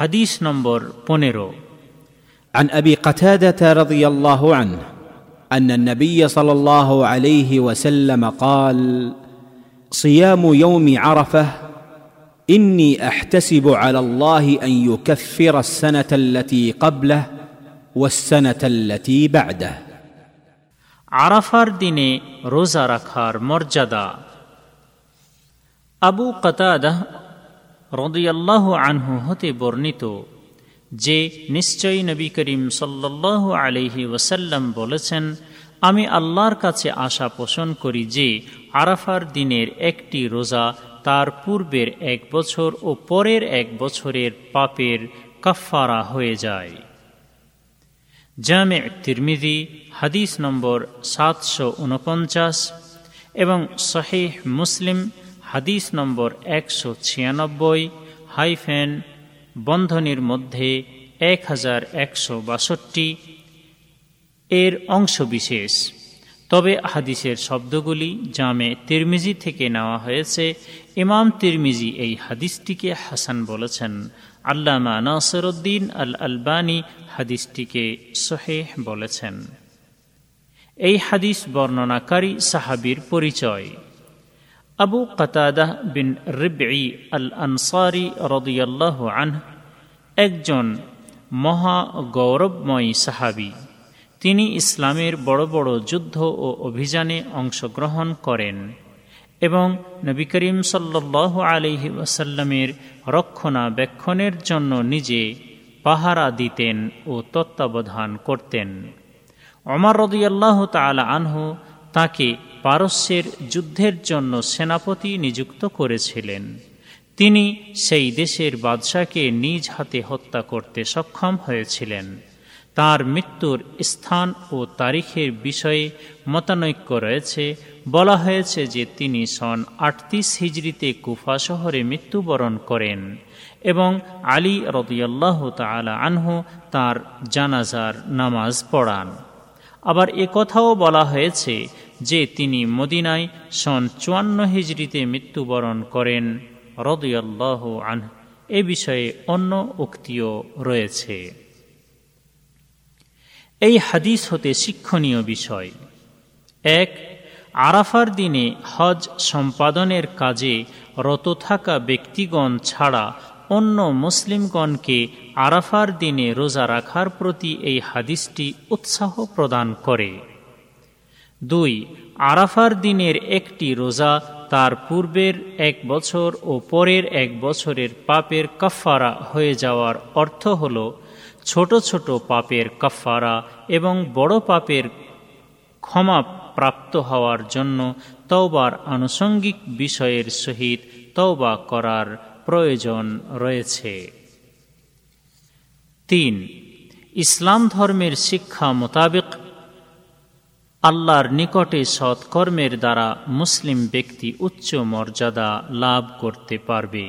হাদিস নম্বর পনেরো عن ابي قتاده رضي الله عنه ان النبي صلى الله عليه وسلم قال صيام يوم عرفه اني احتسب على الله ان يكفر السنه التي قبله والسنه التي بعده আরাফার দিনে রোজা রাখার মর্যাদা আবু কতাদাহ রদিয়াল্লাহ আনহু হতে বর্ণিত যে, নিশ্চয়ই নবী করিম সাল্লাহ আলহি ওসাল্লাম বলেছেন, আমি আল্লাহর কাছে আশা পোষণ করি যে, আরাফার দিনের একটি রোজা তার পূর্বের এক বছর ও পরের এক বছরের পাপের কাফারা হয়ে যায়। জামে তিরমিদি হাদিস নম্বর সাতশো উনপঞ্চাশ এবং শহীহ মুসলিম হাদিস নম্বর একশো ছিয়ানব্বই হাইফেন বন্ধনীর মধ্যে এক হাজার একশো বাষট্টি এর অংশবিশেষ তবে হাদিসের শব্দগুলি জামে তিরমিজি থেকে নেওয়া হয়েছে। ইমাম তিরমিজি এই হাদিসটিকে হাসান বলেছেন। আল্লামা নাসরুদ্দিন আল আলবানী হাদিসটিকে সোহেহ বলেছেন। এই হাদিস বর্ণনাকারী সাহাবির পরিচয়। আবু কতাদাহ বিন রিবঈ আল আনসারি রদিয়াল্লাহ আনহ একজন মহা গৌরবময়ী সাহাবি। তিনি ইসলামের বড় বড় যুদ্ধ ও অভিযানে অংশগ্রহণ করেন এবং নবী করিম সাল্লাহ আলহি ওয়াসাল্লামের রক্ষণাবেক্ষণের জন্য নিজে পাহারা দিতেন ও তত্ত্বাবধান করতেন। অমর রদিয়াল্লাহ তালা আনহু তাকে পারস্যের যুদ্ধের জন্য সেনাপতি নিযুক্ত করেছিলেন। তিনি সেই দেশের বাদশাকে নিজ হাতে হত্যা করতে সক্ষম হয়েছিলেন। তার মৃত্যুর স্থান ও তারিখের বিষয়ে মতানৈক্য রয়েছে। বলা হয়েছে যে তিনি সন আটত্রিশ হিজড়িতে কুফা শহরে মৃত্যুবরণ করেন এবং আলী রদিয়াল্লাহ তালা আনহু তার জানাজার নামাজ পড়ান। আবার কথাও বলা হয়েছে যে তিনি মদিনায় সন চুয়ান্ন হিজড়িতে মৃত্যুবরণ করেন, রদিয়াল্লাহ আনহ। এ বিষয়ে অন্য উক্তিও রয়েছে। এই হাদিস হতে শিক্ষণীয় বিষয়। এক, আরাফার দিনে হজ সম্পাদনের কাজে রত থাকা ব্যক্তিগণ ছাড়া অন্য মুসলিমগণকে আরাফার দিনে রোজা রাখার প্রতি এই হাদিসটি উৎসাহ প্রদান করে। দুই, আরাফার দিনের একটি রোজা তার পূর্বের এক বছর ও পরের এক বছরের পাপের কাফারা হয়ে যাওয়ার অর্থ হল ছোট ছোট পাপের কাফারা এবং বড় পাপের ক্ষমা প্রাপ্ত হওয়ার জন্য তওবার আনুষঙ্গিক বিষয়ের সহিত তওবা করার প্রয়োজন রয়েছে। তিন, ইসলাম ধর্মের শিক্ষা মোতাবেক আল্লাহর নিকটে সৎকর্মের দ্বারা মুসলিম ব্যক্তি উচ্চ মর্যাদা লাভ করতে পারবে।